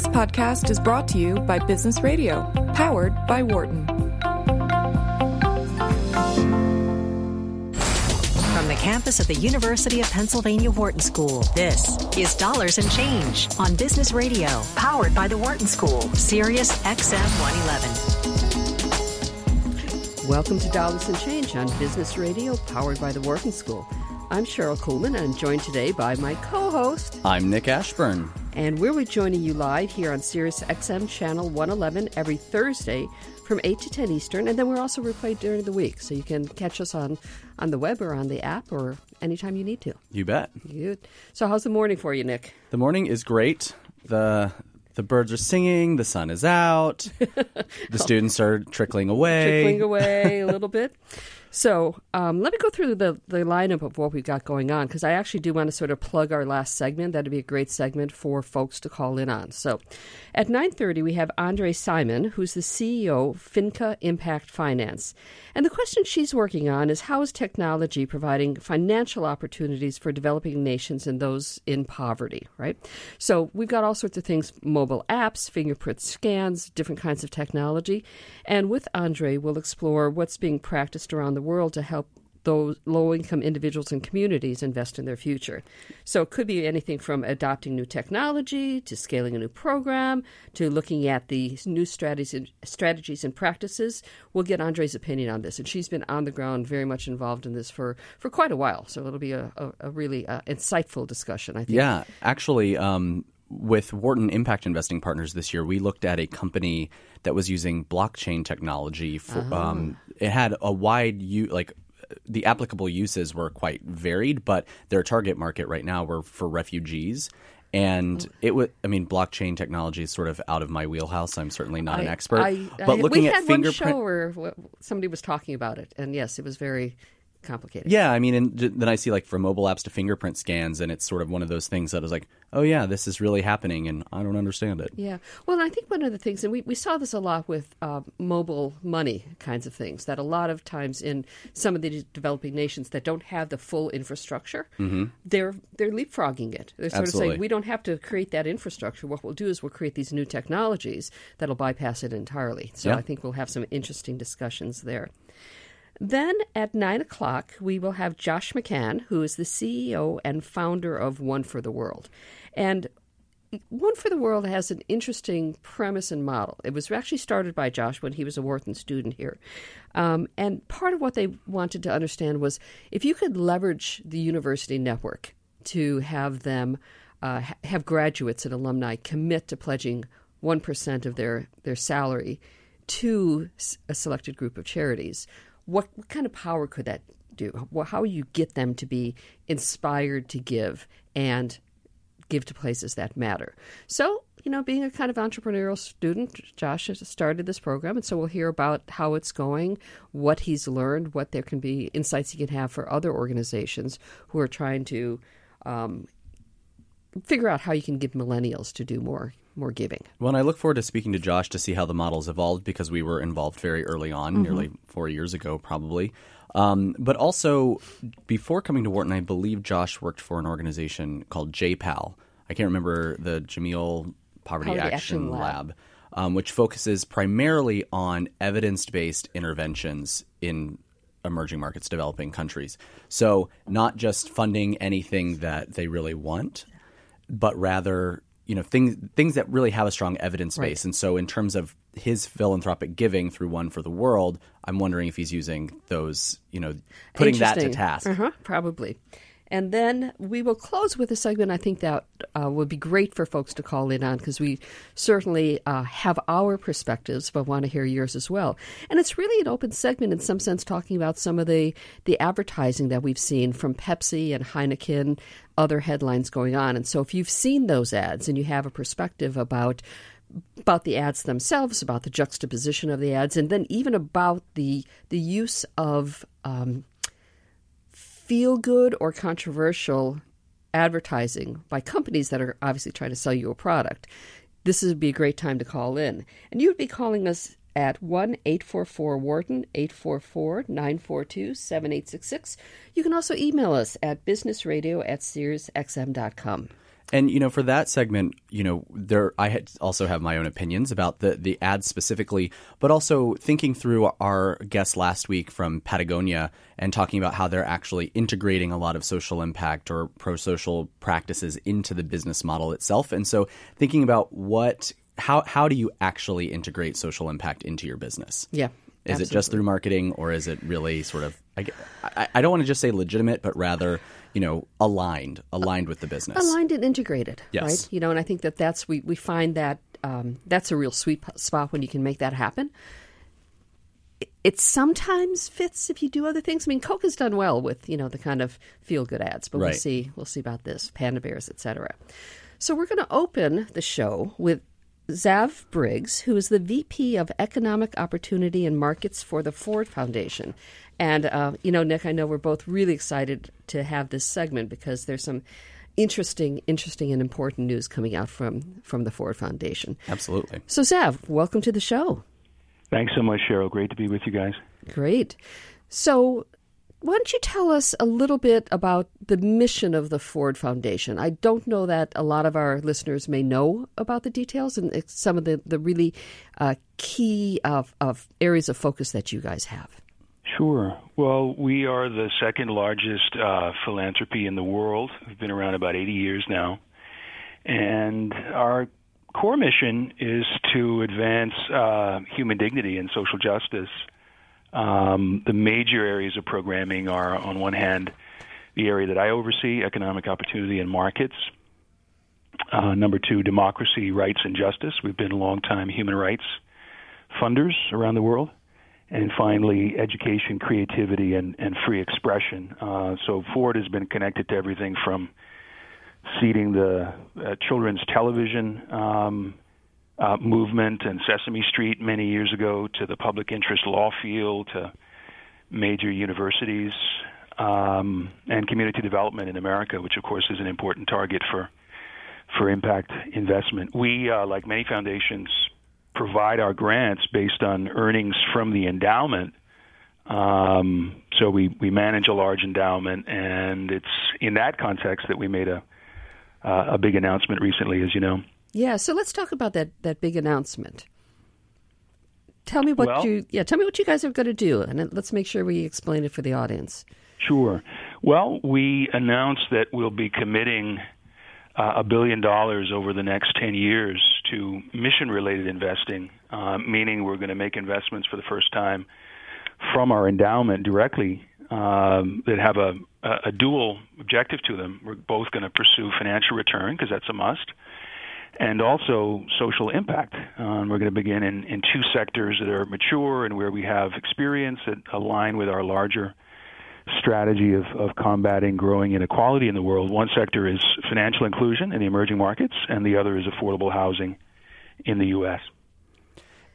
This podcast is brought to you by Business Radio, powered by Wharton. From the campus of the University of Pennsylvania Wharton School, this is Dollars and Change on Business Radio, powered by the Wharton School, Sirius XM 111. Welcome to Dollars and Change on Business Radio, powered by the Wharton School. I'm Sherryl Kuhlman, and I'm joined today by my co-host. I'm Nick Ashburn. And we're joining you live here on Sirius XM Channel 111 every Thursday from 8 to 10 Eastern. And then we're also replayed during the week. So you can catch us on, on the web or on the app or anytime you need to. You bet. Good. So how's the morning for you, Nick? The morning is great. The the birds are singing, the sun is out, the students are trickling away. Trickling away a little bit. So um, let me go through the, the lineup of what we've got going on because I actually do want to sort of plug our last segment. That'd be a great segment for folks to call in on. So at 9.30, we have Andrée Simon, who's the CEO of Finca Impact Finance. And the question she's working on is how is technology providing financial opportunities for developing nations and those in poverty, right? So we've got all sorts of things, mobile apps, fingerprint scans, different kinds of technology. And with Andrée, we'll explore what's being practiced around the the world to help those low income individuals and communities invest in their future. So it could be anything from adopting new technology to scaling a new program to looking at the new strategies and, strategies and practices. We'll get Andrée's opinion on this. And she's been on the ground very much involved in this for, for quite a while. So it'll be a, a, a really uh, insightful discussion, I think. Yeah, actually, um, with Wharton Impact Investing Partners this year, we looked at a company that was using blockchain technology. For, oh. um, it had a wide u- like the applicable uses were quite varied, but their target market right now were for refugees. And oh. it would, I mean, blockchain technology is sort of out of my wheelhouse. I'm certainly not I, an expert. I, but I, looking we at had fingerprint, one show where somebody was talking about it, and yes, it was very complicated. Yeah, I mean, and then I see like from mobile apps to fingerprint scans, and it's sort of one of those things that is like, oh yeah, this is really happening, and I don't understand it. Yeah, well, I think one of the things, and we, we saw this a lot with uh, mobile money kinds of things, that a lot of times in some of the developing nations that don't have the full infrastructure, mm-hmm. they're they're leapfrogging it. They're sort Absolutely. of saying we don't have to create that infrastructure. What we'll do is we'll create these new technologies that'll bypass it entirely. So Yeah. I think we'll have some interesting discussions there. Then at nine o'clock, we will have Josh McCann, who is the CEO and founder of One for the World. And One for the World has an interesting premise and model. It was actually started by Josh when he was a Wharton student here. Um, and part of what they wanted to understand was if you could leverage the university network to have them uh, have graduates and alumni commit to pledging 1% of their, their salary to a selected group of charities, what, what kind of power could that do? How you get them to be inspired to give and give to places that matter? So, you know, being a kind of entrepreneurial student, Josh has started this program, and so we'll hear about how it's going, what he's learned, what there can be insights he can have for other organizations who are trying to um, figure out how you can give millennials to do more more giving. Well, and I look forward to speaking to Josh to see how the models evolved because we were involved very early on, Mm-hmm. nearly four years ago, probably. Um, but also, before coming to Wharton, I believe Josh worked for an organization called JPAL. I can't remember the Jameel Poverty, Poverty Action, Action Lab. Lab, um, which focuses primarily on evidence based interventions in emerging markets, developing countries. So, not just funding anything that they really want, but rather you know things things that really have a strong evidence Right. base. And so, in terms of his philanthropic giving through One for the World, I'm wondering if he's using those, you know, putting that to task. Uh-huh, probably. And then we will close with a segment I think that uh, would be great for folks to call in on because we certainly uh, have our perspectives, but want to hear yours as well. And it's really an open segment in some sense, talking about some of the, the advertising that we've seen from Pepsi and Heineken, other headlines going on. And so if you've seen those ads and you have a perspective about about the ads themselves, about the juxtaposition of the ads, and then even about the the use of um, feel good or controversial advertising by companies that are obviously trying to sell you a product. This would be a great time to call in, and you would be calling us at 1 844 Wharton, 844 942 7866. You can also email us at businessradio at SiriusXM.com. And you know, for that segment, you know, there I had also have my own opinions about the the ads specifically, but also thinking through our guest last week from Patagonia and talking about how they're actually integrating a lot of social impact or pro social practices into the business model itself. And so thinking about what how how do you actually integrate social impact into your business? Yeah. Is absolutely. it just through marketing, or is it really sort of? I, I, don't want to just say legitimate, but rather, you know, aligned, aligned with the business. aligned and integrated, Yes. right? You know, and I think that that's we we find that um, that's a real sweet spot when you can make that happen. It, it sometimes fits if you do other things. I mean, Coke has done well with you know the kind of feel good ads, but we'll see we'll see about this Panda Bears, etc. So we're going to open the show with Xav Briggs, who is the VP of Economic Opportunity and Markets for the Ford Foundation. And, uh, you know, Nick, I know we're both really excited to have this segment because there's some interesting, interesting and important news coming out from, from the Ford Foundation. Absolutely. So, Xav, welcome to the show. Thanks so much, Sherryl. Great to be with you guys. Great. So, why don't you tell us a little bit about the mission of the Ford Foundation? I don't know that a lot of our listeners may know about the details and some of the, the really uh, key of, of areas of focus that you guys have. Sure. Well, we are the second largest uh, philanthropy in the world. We've been around about 80 years now. And our core mission is to advance uh, human dignity and social justice. Um, the major areas of programming are, on one hand, the area that I oversee, economic opportunity and markets. Uh, number two, democracy, rights, and justice. We've been longtime human rights funders around the world. And finally, education, creativity, and, and free expression. Uh, so Ford has been connected to everything from seeding the uh, children's television um, uh, movement and Sesame Street many years ago to the public interest law field to major universities um, and community development in America, which of course is an important target for for impact investment. We, uh, like many foundations, provide our grants based on earnings from the endowment. Um, so we, we manage a large endowment, and it's in that context that we made a uh, a big announcement recently, as you know. Yeah, so let's talk about that, that big announcement. Tell me what Well- you yeah. Tell me what you guys are going to do, and let's make sure we explain it for the audience. Sure. Well, we announced that we'll be committing uh, a billion dollars over the next 10 years to mission related investing, uh, meaning we're going to make investments for the first time from our endowment directly um, that have a, a, a dual objective to them. We're both going to pursue financial return because that's a must. And also social impact. Um, we're going to begin in, in two sectors that are mature and where we have experience that align with our larger strategy of, of combating growing inequality in the world. One sector is financial inclusion in the emerging markets, and the other is affordable housing in the U.S.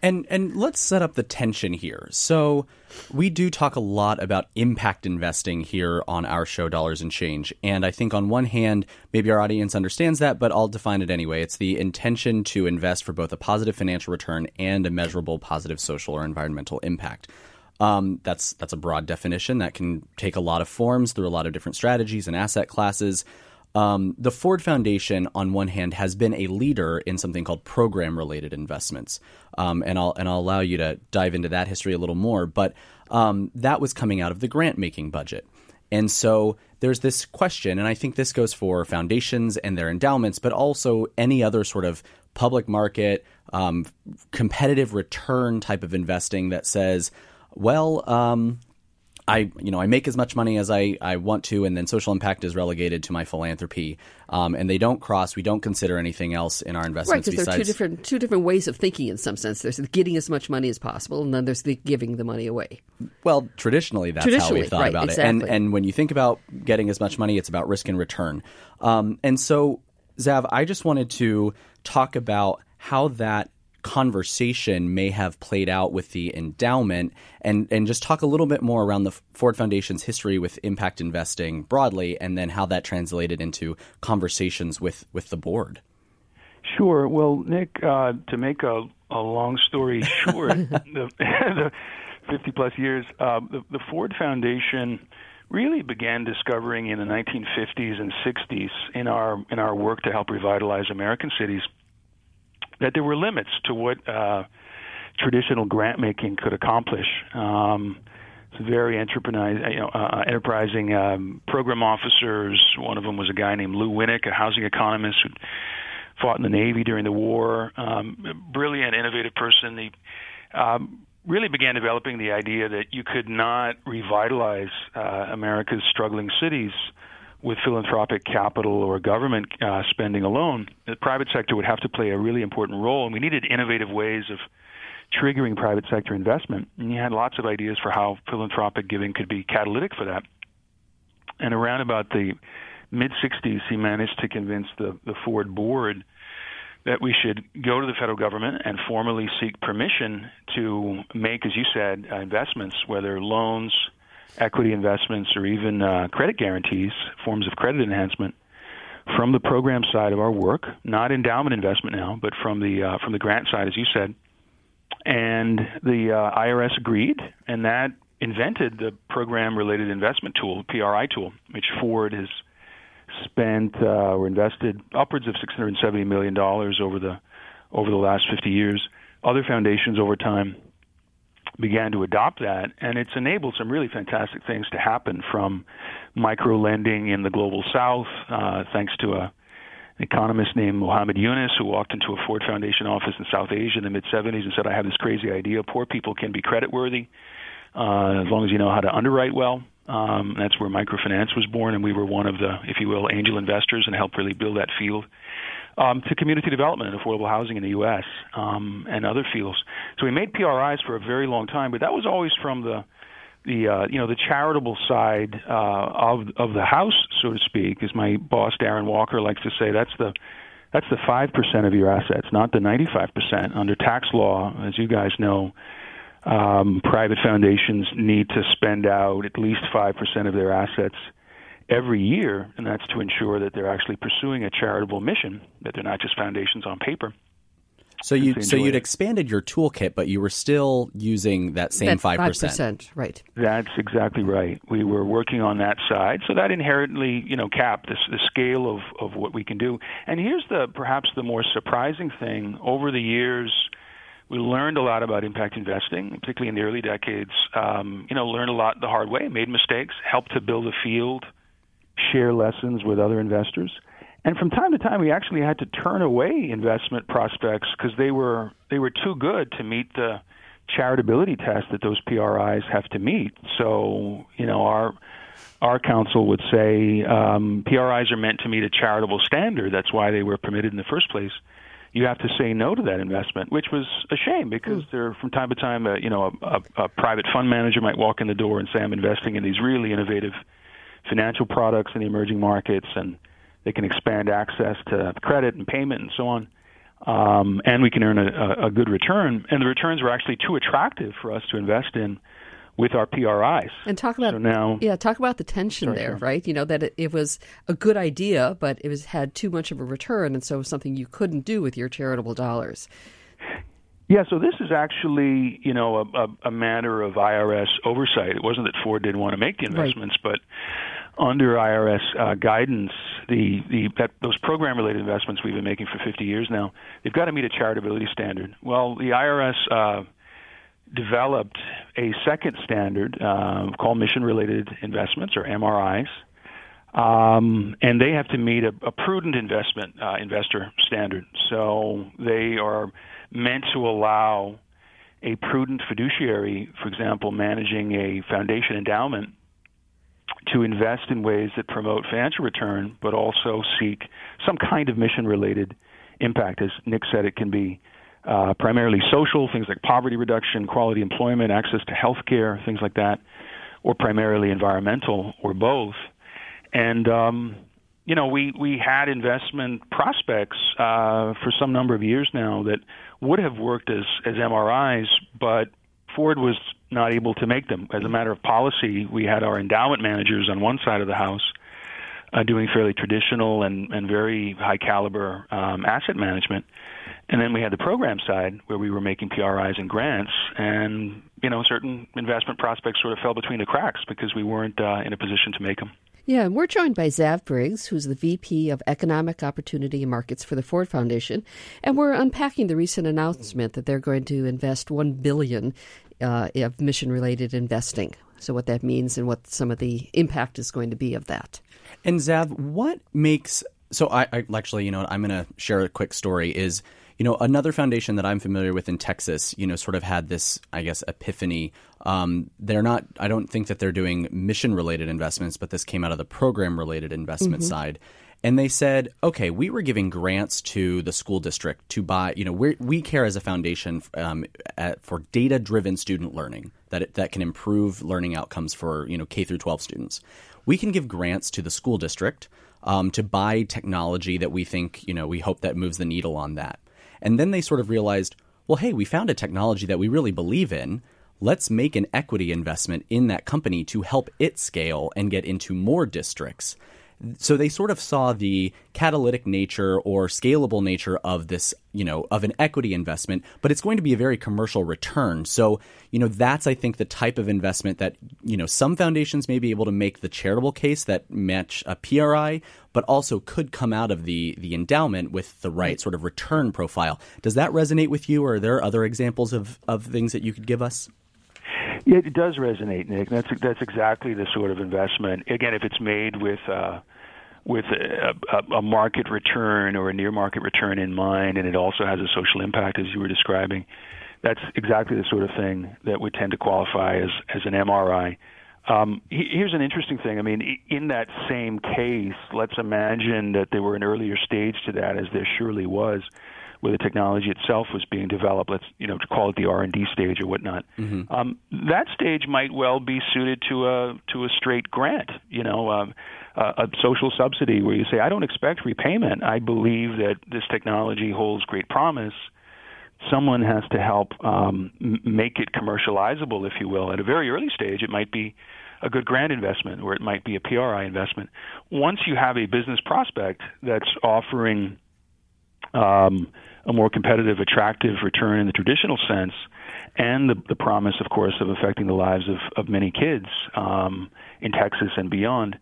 And and let's set up the tension here. So we do talk a lot about impact investing here on our show Dollars and Change. And I think on one hand, maybe our audience understands that, but I'll define it anyway. It's the intention to invest for both a positive financial return and a measurable positive social or environmental impact. Um, that's that's a broad definition that can take a lot of forms through a lot of different strategies and asset classes. Um, the Ford Foundation, on one hand, has been a leader in something called program-related investments, um, and I'll and I'll allow you to dive into that history a little more. But um, that was coming out of the grant-making budget, and so there's this question, and I think this goes for foundations and their endowments, but also any other sort of public market um, competitive return type of investing that says, well. I you know I make as much money as I, I want to, and then social impact is relegated to my philanthropy, um, and they don't cross. We don't consider anything else in our Right, investments because there are two different two different ways of thinking in some sense. There's the getting as much money as possible, and then there's the giving the money away. Well, traditionally that's how we've thought right, about it, and and when you think about getting as much money, it's about risk and return. Um, and so, Xav, I just wanted to talk about how that conversation may have played out with the endowment and and just talk a little bit more around the Ford Foundation's history with impact investing broadly and then how that translated into conversations with with the board. Sure. Well, Nick, uh, to make a, a long story short, the, the 50 plus years, uh, the, the Ford Foundation really began discovering in the 1950s and 60s in our in our work to help revitalize American cities that there were limits to what uh, traditional grant making could accomplish. Um, very enterprise, you know, uh, enterprising um, program officers. One of them was a guy named Lou Winnick, a housing economist who fought in the Navy during the war. Um, brilliant, innovative person. He um, really began developing the idea that you could not revitalize uh, America's struggling cities with philanthropic capital or government uh, spending alone. The private sector would have to play a really important role, and we needed innovative ways of triggering private sector investment. And he had lots of ideas for how philanthropic giving could be catalytic for that. And around about the mid 60s, he managed to convince the, the Ford board that we should go to the federal government and formally seek permission to make, as you said, uh, investments, whether loans, equity investments, or even uh, credit guarantees, forms of credit enhancement, from the program side of our work, not endowment investment now, but from the uh, from the grant side, as you said, and the uh, IRS agreed, and that invented the program-related investment tool, PRI tool, which Ford has spent uh, or invested upwards of 670 million dollars over the over the last 50 years. Other foundations over time began to adopt that, and it's enabled some really fantastic things to happen from micro lending in the global south, uh, thanks to a an economist named Muhammad Yunus who walked into a Ford Foundation office in South Asia in the mid 70s and said, I have this crazy idea. Poor people can be creditworthy uh, as long as you know how to underwrite well. Um, that's where microfinance was born, and we were one of the, if you will, angel investors and helped really build that field. Um, to community development and affordable housing in the U.S. Um, and other fields. So we made PRIs for a very long time, but that was always from the the uh, you know the charitable side uh, of of the house, so to speak, as my boss Darren Walker likes to say. That's the that's the five percent of your assets, not the ninety five percent. Under tax law, as you guys know, um, private foundations need to spend out at least five percent of their assets every year, and that's to ensure that they're actually pursuing a charitable mission, that they're not just foundations on paper. So you so you'd it. expanded your toolkit, but you were still using that same five percent. Right. That's exactly right. We were working on that side, so that inherently, you know, capped the, the scale of of what we can do. And here's the perhaps the more surprising thing: over the years, we learned a lot about impact investing, particularly in the early decades. Um, you know, learned a lot the hard way, made mistakes, helped to build a field, share lessons with other investors. And from time to time, we actually had to turn away investment prospects because they were they were too good to meet the charitability test that those PRIs have to meet. So, you know, our our counsel would say um, PRIs are meant to meet a charitable standard. That's why they were permitted in the first place. You have to say no to that investment, which was a shame because mm. there, from time to time, uh, you know, a, a, a private fund manager might walk in the door and say, "I'm investing in these really innovative financial products in the emerging markets," and they can expand access to credit and payment and so on. Um, and we can earn a, a, good return. And the returns were actually too attractive for us to invest in with our PRIs. And talk about so now, yeah, talk about the tension sorry, there, right? You know that it, it, was a good idea, but it was had too much of a return, and so it was something you couldn't do with your charitable dollars. Yeah, so this is actually, you know, a, a, a matter of IRS oversight. It wasn't that Ford didn't want to make the investments, right. but under IRS uh, guidance, the, the that, those program related investments we've been making for 50 years now, they've got to meet a charitability standard. Well, the IRS uh, developed a second standard uh, called mission related investments or MRIs. Um, and they have to meet a, a prudent investment uh, investor standard. So they are meant to allow a prudent fiduciary, for example, managing a foundation endowment to invest in ways that promote financial return, but also seek some kind of mission related impact. As Nick said, it can be uh, primarily social, things like poverty reduction, quality employment, access to health care, things like that, or primarily environmental, or both. And, um, you know, we, we had investment prospects uh, for some number of years now that would have worked as, as MRIs, but Ford was not able to make them. As a matter of policy, we had our endowment managers on one side of the house uh, doing fairly traditional and, and very high caliber um, asset management. And then we had the program side where we were making PRIs and grants, and you know certain investment prospects sort of fell between the cracks because we weren't uh, in a position to make them. Yeah, and we're joined by Xav Briggs, who's the VP of Economic Opportunity and Markets for the Ford Foundation, and we're unpacking the recent announcement that they're going to invest one billion uh, of mission-related investing. So, what that means and what some of the impact is going to be of that. And Xav, what makes so I, I actually, you know, I'm going to share a quick story. Is you know, another foundation that I'm familiar with in Texas, you know, sort of had this, I guess, epiphany. Um, they're not, I don't think that they're doing mission related investments, but this came out of the program related investment mm-hmm. side. And they said, okay, we were giving grants to the school district to buy, you know, we care as a foundation um, at, for data driven student learning that, it, that can improve learning outcomes for, you know, K through 12 students. We can give grants to the school district um, to buy technology that we think, you know, we hope that moves the needle on that. And then they sort of realized, well, hey, we found a technology that we really believe in. Let's make an equity investment in that company to help it scale and get into more districts. So they sort of saw the catalytic nature or scalable nature of this, you know, of an equity investment, but it's going to be a very commercial return. So, you know, that's I think the type of investment that, you know, some foundations may be able to make the charitable case that match a PRI, but also could come out of the the endowment with the right sort of return profile. Does that resonate with you or are there other examples of of things that you could give us? It does resonate, Nick. That's that's exactly the sort of investment. Again, if it's made with uh, with a, a, a market return or a near market return in mind, and it also has a social impact, as you were describing, that's exactly the sort of thing that would tend to qualify as as an MRI. Um, here's an interesting thing. I mean, in that same case, let's imagine that there were an earlier stage to that, as there surely was where the technology itself was being developed. Let's you know call it the R and D stage or whatnot. Mm-hmm. Um, that stage might well be suited to a to a straight grant. You know. Um, uh, a social subsidy where you say, I don't expect repayment. I believe that this technology holds great promise. Someone has to help um, make it commercializable, if you will. At a very early stage, it might be a good grant investment or it might be a PRI investment. Once you have a business prospect that's offering um, a more competitive, attractive return in the traditional sense, and the, the promise, of course, of affecting the lives of, of many kids um, in Texas and beyond,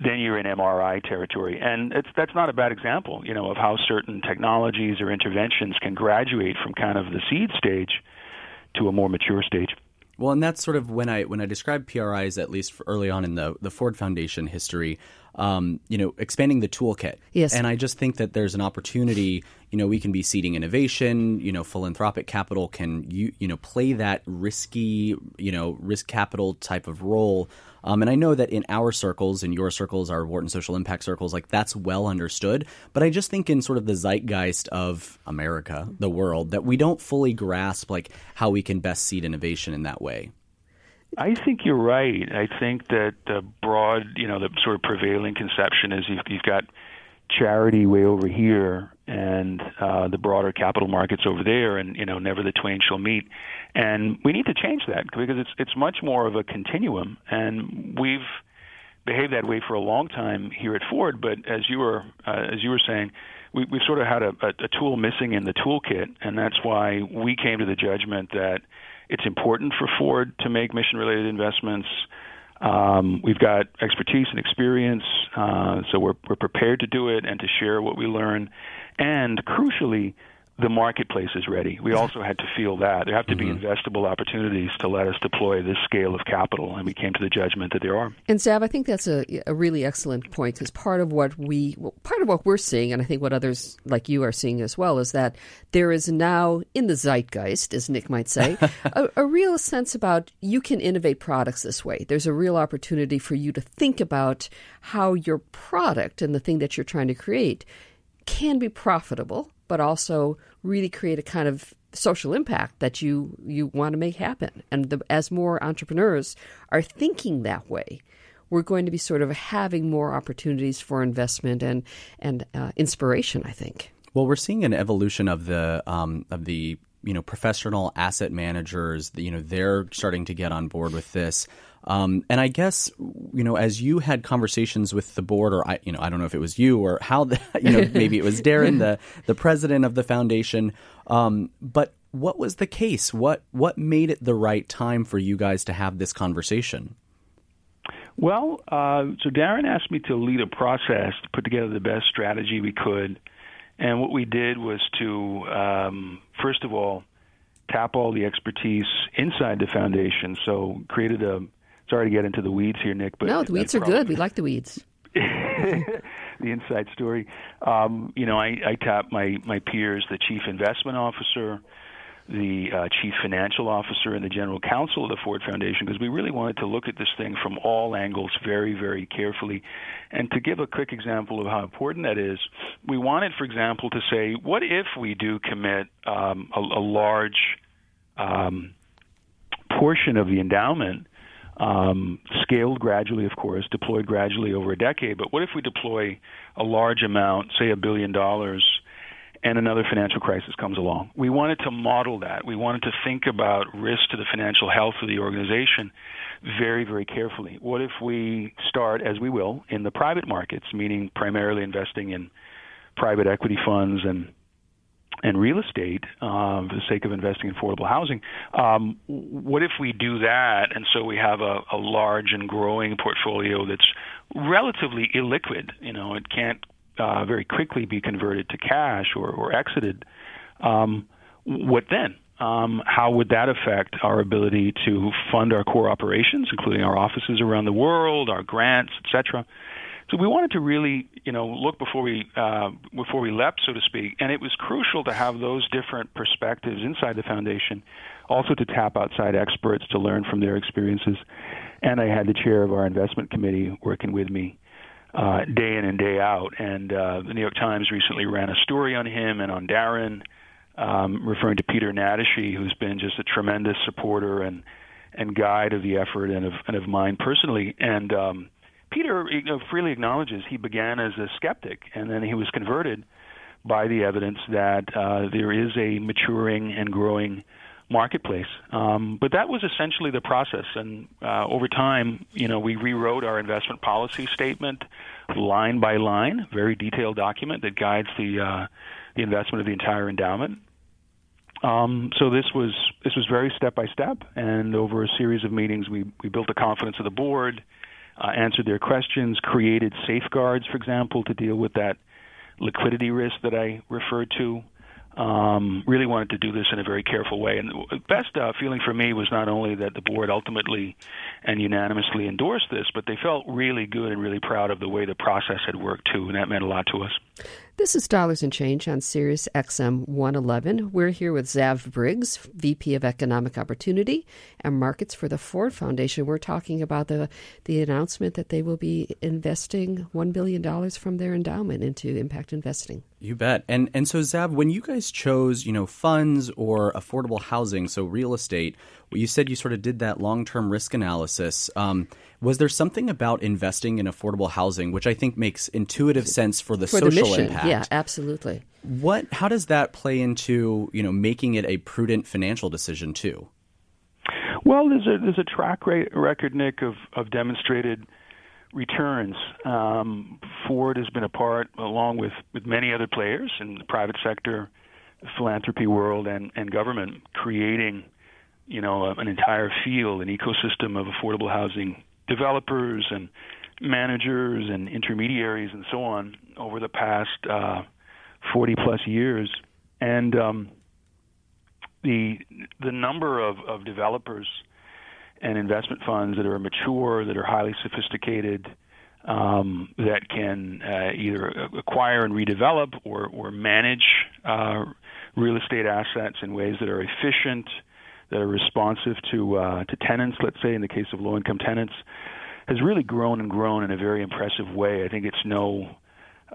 then you're in MRI territory. And it's, that's not a bad example, you know, of how certain technologies or interventions can graduate from kind of the seed stage to a more mature stage. Well, and that's sort of when I when I describe PRIs, at least early on in the the Ford Foundation history, um, you know, expanding the toolkit. Yes. And I just think that there's an opportunity, you know, we can be seeding innovation, you know, philanthropic capital can, you, you know, play that risky, you know, risk capital type of role. Um, and I know that in our circles, in your circles, our Wharton social impact circles, like that's well understood. But I just think in sort of the zeitgeist of America, the world, that we don't fully grasp like how we can best seed innovation in that way. I think you're right. I think that the broad, you know, the sort of prevailing conception is you've, you've got charity way over here and uh, the broader capital markets over there, and you know, never the twain shall meet. And we need to change that because it's it's much more of a continuum, and we've behaved that way for a long time here at Ford. But as you were uh, as you were saying, we, we've sort of had a, a, a tool missing in the toolkit, and that's why we came to the judgment that it's important for Ford to make mission related investments. Um, we've got expertise and experience, uh, so we're, we're prepared to do it and to share what we learn. And crucially, the marketplace is ready. We also had to feel that there have to mm-hmm. be investable opportunities to let us deploy this scale of capital, and we came to the judgment that there are. And Xav, I think that's a, a really excellent point because part of what we well, part of what we're seeing, and I think what others like you are seeing as well, is that there is now in the zeitgeist, as Nick might say, a, a real sense about you can innovate products this way. There's a real opportunity for you to think about how your product and the thing that you're trying to create can be profitable but also really create a kind of social impact that you you want to make happen. And the, as more entrepreneurs are thinking that way, we're going to be sort of having more opportunities for investment and and uh, inspiration. I think. Well, we're seeing an evolution of the um, of the you know professional asset managers. You know they're starting to get on board with this. Um, and I guess you know, as you had conversations with the board, or I, you know, I don't know if it was you or how, the, you know, maybe it was Darren, the the president of the foundation. Um, but what was the case? What what made it the right time for you guys to have this conversation? Well, uh, so Darren asked me to lead a process to put together the best strategy we could, and what we did was to um, first of all tap all the expertise inside the foundation. So created a sorry to get into the weeds here, Nick, but no, the weeds are good. We like the weeds. the inside story. Um, you know, I, I tap my my peers, the chief investment officer, the uh, chief financial officer, and the general counsel of the Ford Foundation, because we really wanted to look at this thing from all angles, very very carefully. And to give a quick example of how important that is, we wanted, for example, to say, what if we do commit um, a, a large um, portion of the endowment um, scaled gradually, of course, deployed gradually over a decade. But what if we deploy a large amount, say a billion dollars, and another financial crisis comes along? We wanted to model that. We wanted to think about risk to the financial health of the organization very, very carefully. What if we start, as we will, in the private markets, meaning primarily investing in private equity funds and and real estate um, for the sake of investing in affordable housing. Um, what if we do that, and so we have a, a large and growing portfolio that's relatively illiquid? You know, it can't uh, very quickly be converted to cash or, or exited. Um, what then? Um, how would that affect our ability to fund our core operations, including our offices around the world, our grants, et cetera? So we wanted to really, you know, look before we uh, before we leapt, so to speak. And it was crucial to have those different perspectives inside the foundation, also to tap outside experts to learn from their experiences. And I had the chair of our investment committee working with me uh, day in and day out. And uh, the New York Times recently ran a story on him and on Darren, um, referring to Peter Nadosy, who's been just a tremendous supporter and and guide of the effort and of and of mine personally. And um, Peter you know, freely acknowledges he began as a skeptic, and then he was converted by the evidence that uh, there is a maturing and growing marketplace. Um, but that was essentially the process, and uh, over time, you know, we rewrote our investment policy statement line by line, very detailed document that guides the uh, the investment of the entire endowment. Um, so this was this was very step by step, and over a series of meetings, we we built the confidence of the board uh, answered their questions, created safeguards, for example, to deal with that liquidity risk that I referred to. Um, really wanted to do this in a very careful way. And the best uh, feeling for me was not only that the board ultimately and unanimously endorsed this, but they felt really good and really proud of the way the process had worked too, and that meant a lot to us. This is Dollars and Change on Sirius XM 111. We're here with Xav Briggs, VP of Economic Opportunity and Markets for the Ford Foundation. We're talking about the, the announcement that they will be investing $1 billion from their endowment into impact investing. You bet. And and so Xav, when you guys chose, you know, funds or affordable housing, so real estate, you said you sort of did that long-term risk analysis. Um, was there something about investing in affordable housing which I think makes intuitive sense for the for social the mission. impact? Yeah, absolutely. What? How does that play into you know making it a prudent financial decision too? Well, there's a there's a track record, Nick, of of demonstrated returns. Um, Ford has been a part, along with with many other players in the private sector, philanthropy world, and and government, creating you know an entire field, an ecosystem of affordable housing developers and managers and intermediaries and so on over the past uh, 40 plus years, and um, the the number of, of developers and investment funds that are mature, that are highly sophisticated, um, that can uh, either acquire and redevelop or, or manage uh, real estate assets in ways that are efficient, that are responsive to uh, to tenants. Let's say in the case of low income tenants, has really grown and grown in a very impressive way. I think it's no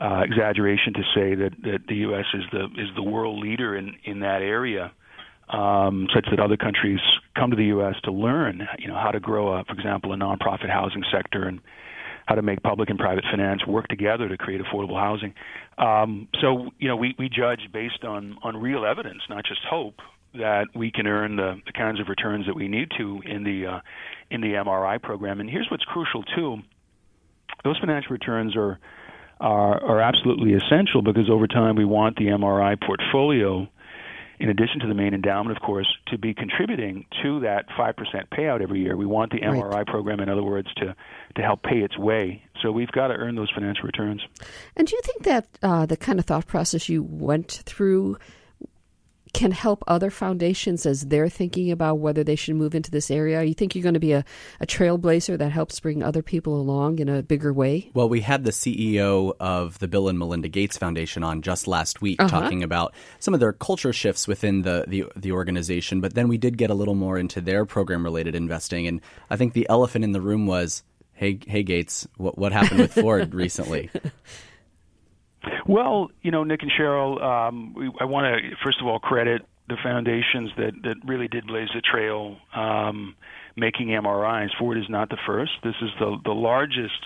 uh, exaggeration to say that, that the U.S. is the is the world leader in in that area, um, such that other countries come to the U.S. to learn, you know, how to grow, a, for example, a nonprofit housing sector and how to make public and private finance work together to create affordable housing. Um, so, you know, we, we judge based on, on real evidence, not just hope, that we can earn the, the kinds of returns that we need to in the uh, in the MRI program. And here's what's crucial too: those financial returns are are, are absolutely essential because over time we want the MRI portfolio in addition to the main endowment, of course, to be contributing to that 5% payout every year. We want the MRI right. program, in other words, to, to help pay its way. So we've got to earn those financial returns. And do you think that uh, the kind of thought process you went through can help other foundations as they're thinking about whether they should move into this area? You think you're going to be a, a trailblazer that helps bring other people along in a bigger way? Well, we had the CEO of the Bill and Melinda Gates Foundation on just last week uh-huh. talking about some of their culture shifts within the, the, the organization, but then we did get a little more into their program related investing. And I think the elephant in the room was hey, hey Gates, what, what happened with Ford recently? Well, you know, Nick and Sherryl, um, we, I want to first of all credit the foundations that that really did blaze the trail, um, making MRIs. Ford is not the first. This is the the largest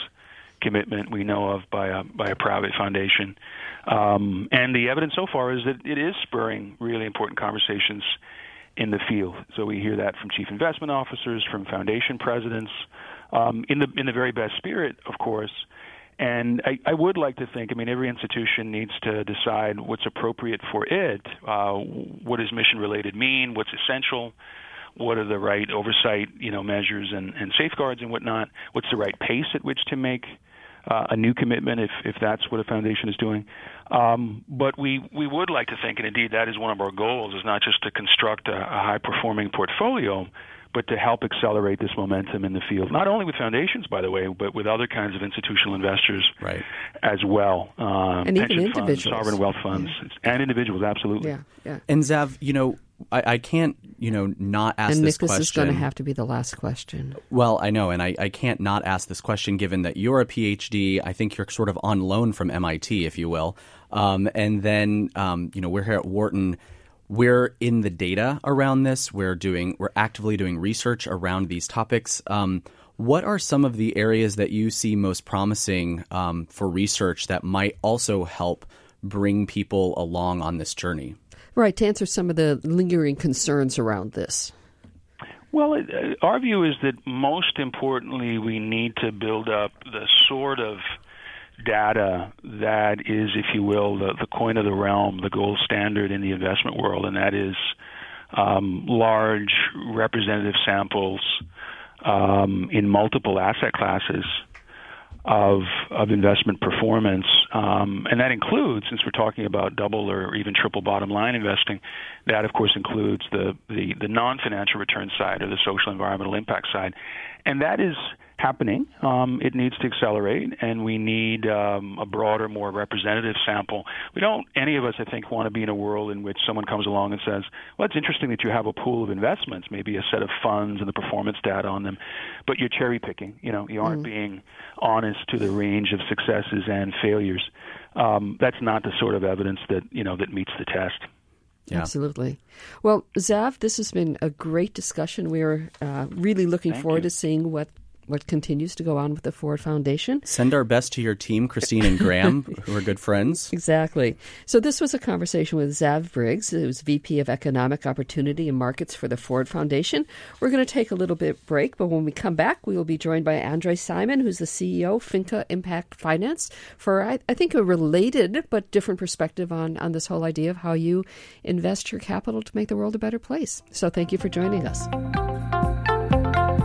commitment we know of by a by a private foundation, um, and the evidence so far is that it is spurring really important conversations in the field. So we hear that from chief investment officers, from foundation presidents, um, in the in the very best spirit, of course. And I, I would like to think, I mean, every institution needs to decide what's appropriate for it. Uh, what does mission related mean? What's essential? What are the right oversight, you know, measures and, and safeguards and whatnot? What's the right pace at which to make uh, a new commitment if, if that's what a foundation is doing? Um, but we, we would like to think, and indeed that is one of our goals, is not just to construct a, a high performing portfolio, but to help accelerate this momentum in the field, not only with foundations, by the way, but with other kinds of institutional investors right. as well. Um, and pension even funds, sovereign wealth funds, yeah. and individuals, absolutely. Yeah, yeah. And Xav, you know, I, I, can't, you know, not ask and this Nick, question. And this is going to have to be the last question. Well, I know, and I, I can't not ask this question given that you're a PhD. I think you're sort of on loan from MIT, if you will. Um, and then, um, you know, we're here at Wharton we're in the data around this. We're doing we're actively doing research around these topics. Um, what are some of the areas that you see most promising um, for research that might also help bring people along on this journey? Right to answer some of the lingering concerns around this. Well, uh, our view is that most importantly, we need to build up the sort of data that is, if you will, the, the coin of the realm, the gold standard in the investment world, and that is um, large representative samples um, in multiple asset classes of of investment performance, um, and that includes, since we're talking about double or even triple bottom line investing, that of course includes the the, the non financial return side or the social environmental impact side, and that is happening. Um, it needs to accelerate, and we need um, a broader, more representative sample. We don't, any of us, I think, want to be in a world in which someone comes along and says, "Well, it's interesting that you have a pool of investments, maybe a set of funds and the performance data on them, but you're cherry picking. You know, you aren't mm. being honest to the range of successes and failures." Um, that's not the sort of evidence that you know that meets the test. Yeah. Absolutely. Well, Xav, this has been a great discussion. We are uh, really looking Thank forward you. to seeing what what continues to go on with the Ford Foundation. Send our best to your team, Christine and Graham, who are good friends. Exactly. So this was a conversation with Xav Briggs, who's VP of Economic Opportunity and Markets for the Ford Foundation. We're going to take a little bit break, but when we come back, we will be joined by Andrée Simon, who's the CEO Finca Impact Finance, for I, I think a related but different perspective on on this whole idea of how you invest your capital to make the world a better place. So thank you for joining us.